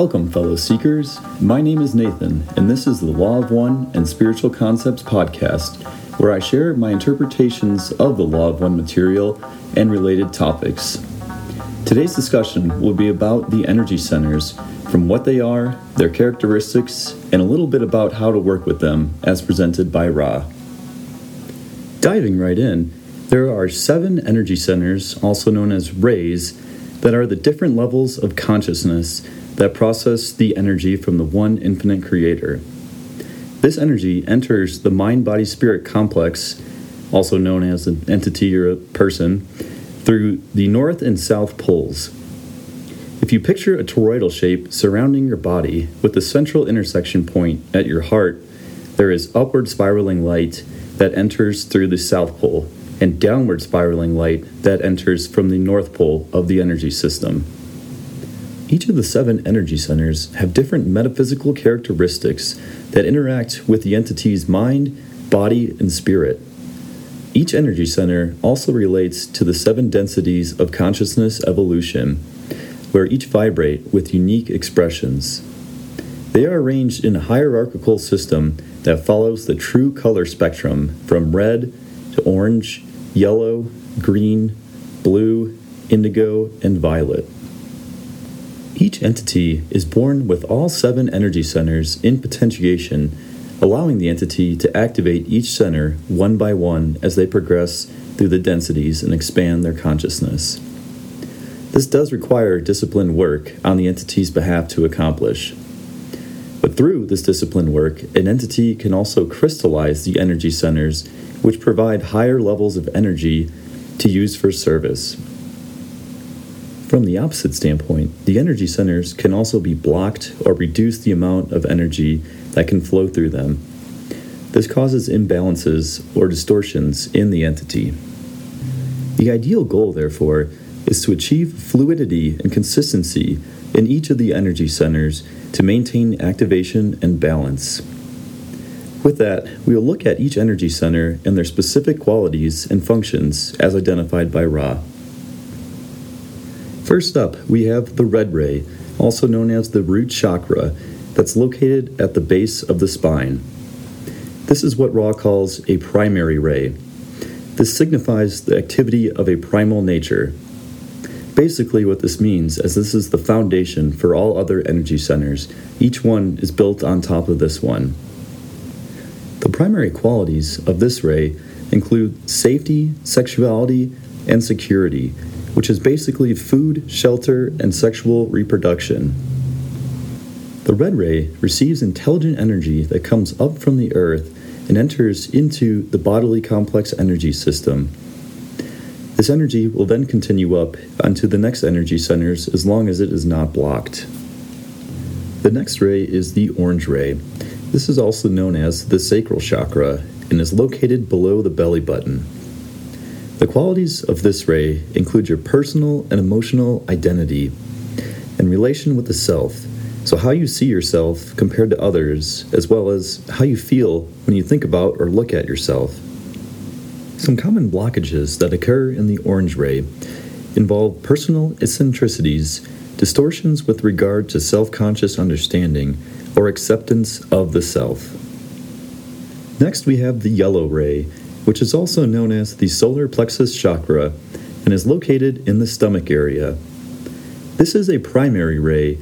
Welcome, fellow seekers. My name is Nathan, and this is the Law of One and Spiritual Concepts podcast, where I share my interpretations of the Law of One material and related topics. Today's discussion will be about the energy centers, from what they are, their characteristics, and a little bit about how to work with them, as presented by Ra. Diving right in, there are seven energy centers, also known as rays, that are the different levels of consciousness that process the energy from the one infinite creator. This energy enters the mind body spirit complex, also known as an entity or a person, through the north and south poles. If you picture a toroidal shape surrounding your body with the central intersection point at your heart, there is upward spiraling light that enters through the south pole and downward spiraling light that enters from the north pole of the energy system. Each of the seven energy centers have different metaphysical characteristics that interact with the entity's mind, body, and spirit. Each energy center also relates to the seven densities of consciousness evolution, where each vibrate with unique expressions. They are arranged in a hierarchical system that follows the true color spectrum from red to orange, yellow, green, blue, indigo, and violet. Each entity is born with all seven energy centers in potentiation, allowing the entity to activate each center one by one as they progress through the densities and expand their consciousness. This does require disciplined work on the entity's behalf to accomplish. But through this disciplined work, an entity can also crystallize the energy centers, which provide higher levels of energy to use for service. From the opposite standpoint, the energy centers can also be blocked or reduce the amount of energy that can flow through them. This causes imbalances or distortions in the entity. The ideal goal, therefore, is to achieve fluidity and consistency in each of the energy centers to maintain activation and balance. With that, we will look at each energy center and their specific qualities and functions as identified by Ra. First up, we have the red ray, also known as the root chakra, that's located at the base of the spine. This is what Ra calls a primary ray. This signifies the activity of a primal nature. Basically, what this means is this is the foundation for all other energy centers. Each one is built on top of this one. The primary qualities of this ray include safety, sexuality, and security, which is basically food, shelter, and sexual reproduction. The red ray receives intelligent energy that comes up from the earth and enters into the bodily complex energy system. This energy will then continue up onto the next energy centers as long as it is not blocked. The next ray is the orange ray. This is also known as the sacral chakra and is located below the belly button. The qualities of this ray include your personal and emotional identity and relation with the self, so how you see yourself compared to others, as well as how you feel when you think about or look at yourself. Some common blockages that occur in the orange ray involve personal eccentricities, distortions with regard to self conscious understanding, or acceptance of the self. Next, we have the yellow ray, which is also known as the solar plexus chakra and is located in the stomach area. This is a primary ray,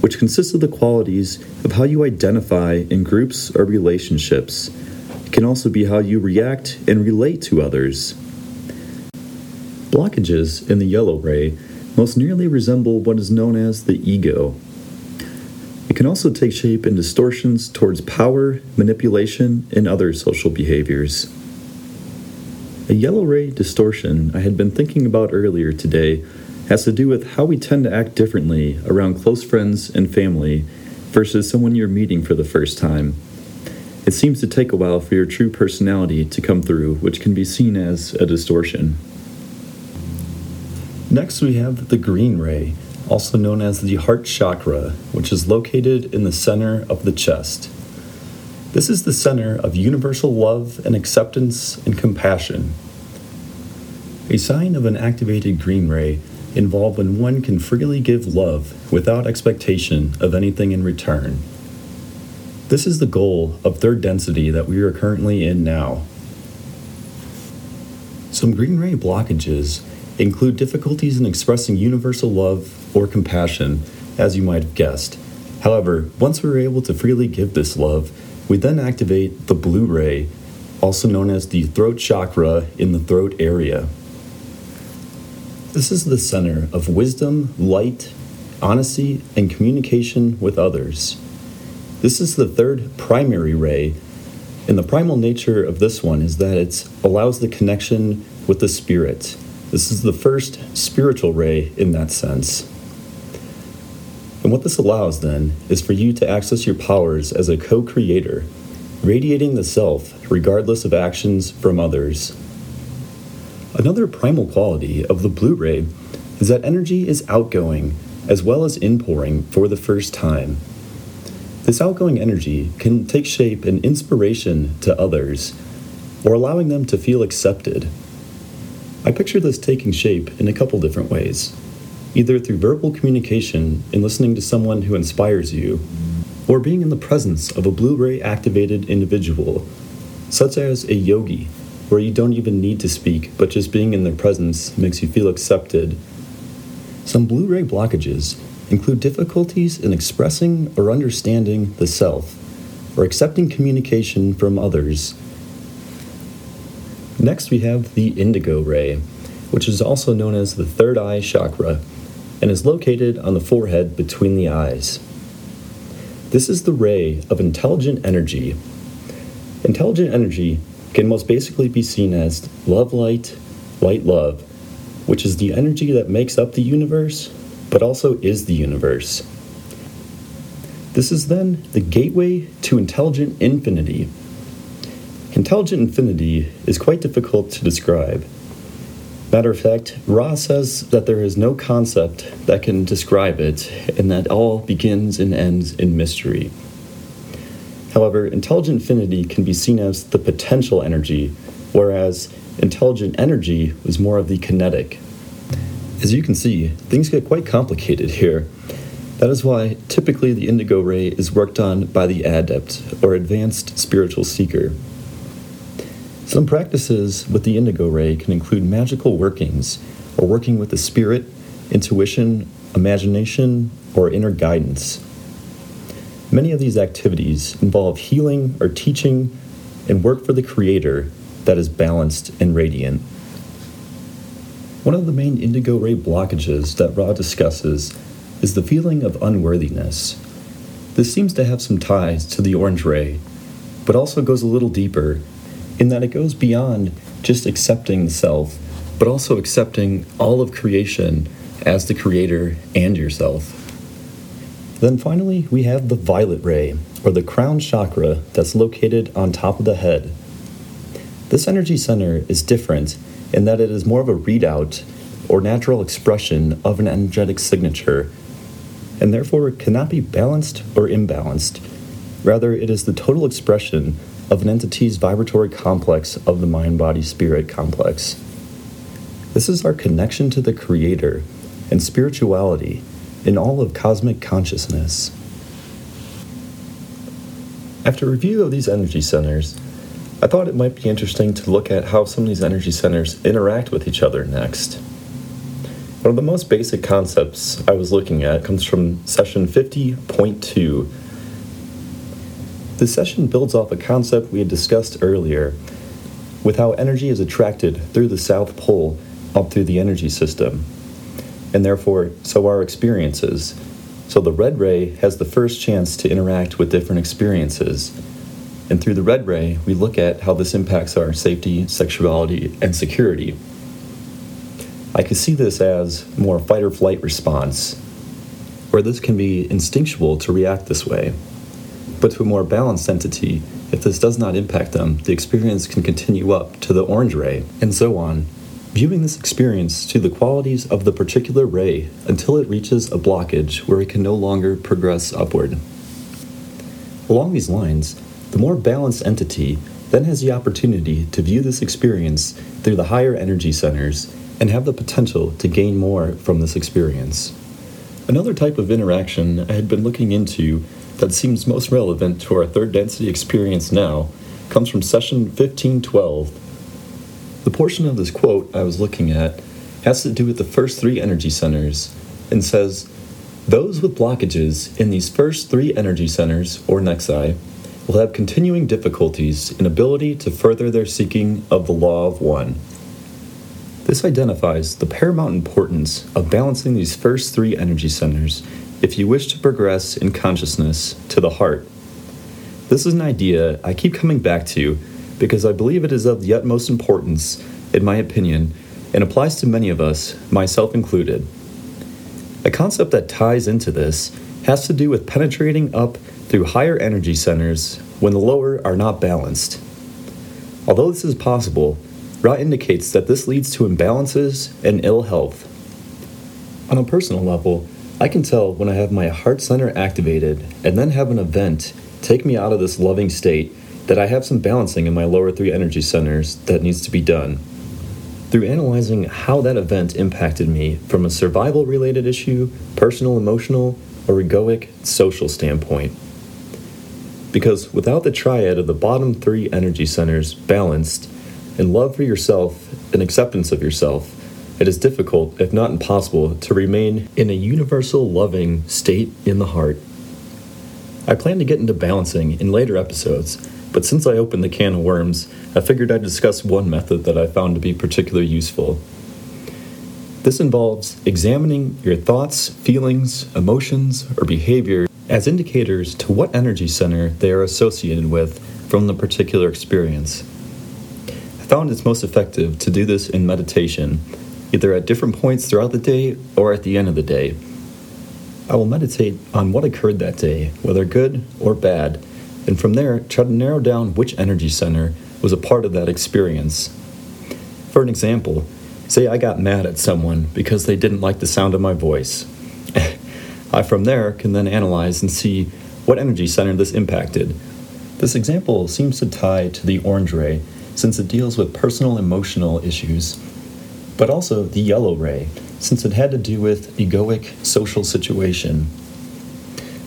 which consists of the qualities of how you identify in groups or relationships. It can also be how you react and relate to others. Blockages in the yellow ray most nearly resemble what is known as the ego. It can also take shape in distortions towards power, manipulation, and other social behaviors. A yellow ray distortion I had been thinking about earlier today has to do with how we tend to act differently around close friends and family versus someone you're meeting for the first time. It seems to take a while for your true personality to come through, which can be seen as a distortion. Next, we have the green ray, also known as the heart chakra, which is located in the center of the chest. This is the center of universal love and acceptance and compassion. A sign of an activated green ray involved when one can freely give love without expectation of anything in return. This is the goal of third density that we are currently in now. Some green ray blockages include difficulties in expressing universal love or compassion, as you might have guessed. However, once we're able to freely give this love, we then activate the blue ray, also known as the throat chakra in the throat area. This is the center of wisdom, light, honesty, and communication with others. This is the third primary ray, and the primal nature of this one is that it allows the connection with the spirit. This is the first spiritual ray in that sense. And what this allows then is for you to access your powers as a co creator, radiating the self regardless of actions from others. Another primal quality of the blue ray is that energy is outgoing as well as inpouring for the first time. This outgoing energy can take shape in inspiration to others or allowing them to feel accepted. I picture this taking shape in a couple different ways either through verbal communication and listening to someone who inspires you, or being in the presence of a blue ray activated individual, such as a yogi where you don't even need to speak, but just being in their presence makes you feel accepted. Some blue ray blockages include difficulties in expressing or understanding the self, or accepting communication from others. Next, we have the indigo ray, which is also known as the third eye chakra, and is located on the forehead between the eyes. This is the ray of intelligent energy. Intelligent energy can most basically be seen as love light, light love, which is the energy that makes up the universe, but also is the universe. This is then the gateway to intelligent infinity. Intelligent infinity is quite difficult to describe. Matter of fact, Ra says that there is no concept that can describe it, and that all begins and ends in mystery. However, intelligent infinity can be seen as the potential energy, whereas intelligent energy was more of the kinetic. As you can see, things get quite complicated here. That is why typically the indigo ray is worked on by the adept or advanced spiritual seeker. Some practices with the indigo ray can include magical workings or working with the spirit, intuition, imagination, or inner guidance. Many of these activities involve healing or teaching and work for the Creator that is balanced and radiant. One of the main indigo ray blockages that Ra discusses is the feeling of unworthiness. This seems to have some ties to the orange ray, but also goes a little deeper in that it goes beyond just accepting self, but also accepting all of creation as the creator and yourself. Then finally, we have the violet ray, or the crown chakra that's located on top of the head. This energy center is different in that it is more of a readout or natural expression of an energetic signature, and therefore cannot be balanced or imbalanced. Rather, it is the total expression of an entity's vibratory complex of the mind body spirit complex. This is our connection to the Creator and spirituality in all of cosmic consciousness. After review of these energy centers, I thought it might be interesting to look at how some of these energy centers interact with each other next. One of the most basic concepts I was looking at comes from session 50.2. This session builds off a concept we had discussed earlier with how energy is attracted through the South Pole up through the energy system and therefore, so are experiences. So the red ray has the first chance to interact with different experiences. And through the red ray, we look at how this impacts our safety, sexuality, and security. I could see this as more fight or flight response, where this can be instinctual to react this way. But to a more balanced entity, if this does not impact them, the experience can continue up to the orange ray, and so on, viewing this experience to the qualities of the particular ray until it reaches a blockage where it can no longer progress upward. Along these lines, the more balanced entity then has the opportunity to view this experience through the higher energy centers and have the potential to gain more from this experience. Another type of interaction I had been looking into that seems most relevant to our third density experience now comes from session 1512. The portion of this quote I was looking at has to do with the first three energy centers and says, Those with blockages in these first three energy centers, or nexi, will have continuing difficulties in ability to further their seeking of the law of one. This identifies the paramount importance of balancing these first three energy centers if you wish to progress in consciousness to the heart. This is an idea I keep coming back to because I believe it is of the utmost importance, in my opinion, and applies to many of us, myself included. A concept that ties into this has to do with penetrating up through higher energy centers when the lower are not balanced. Although this is possible, Ra indicates that this leads to imbalances and ill health. On a personal level, I can tell when I have my heart center activated and then have an event take me out of this loving state that I have some balancing in my lower three energy centers that needs to be done. Through analyzing how that event impacted me from a survival related issue, personal, emotional, or egoic, social standpoint. Because without the triad of the bottom three energy centers balanced, and love for yourself and acceptance of yourself, it is difficult, if not impossible, to remain in a universal loving state in the heart. I plan to get into balancing in later episodes, but since I opened the can of worms, I figured I'd discuss one method that I found to be particularly useful. This involves examining your thoughts, feelings, emotions, or behavior as indicators to what energy center they are associated with from the particular experience. I found it's most effective to do this in meditation, either at different points throughout the day or at the end of the day. I will meditate on what occurred that day, whether good or bad, and from there try to narrow down which energy center was a part of that experience. For an example, say I got mad at someone because they didn't like the sound of my voice. I from there can then analyze and see what energy center this impacted. This example seems to tie to the orange ray since it deals with personal emotional issues, but also the yellow ray, since it had to do with egoic social situation.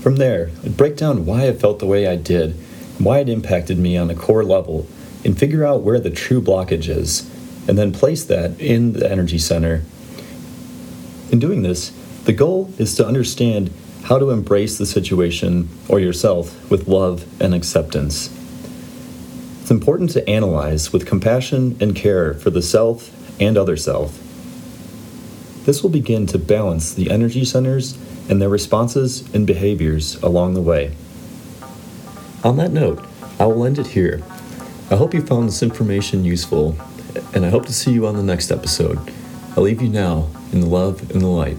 From there, I'd break down why I felt the way I did, why it impacted me on a core level, and figure out where the true blockage is, and then place that in the energy center. In doing this, the goal is to understand how to embrace the situation or yourself with love and acceptance. It's important to analyze with compassion and care for the self and other self. This will begin to balance the energy centers and their responses and behaviors along the way. On that note, I will end it here. I hope you found this information useful, and I hope to see you on the next episode. I leave you now in the love and the light.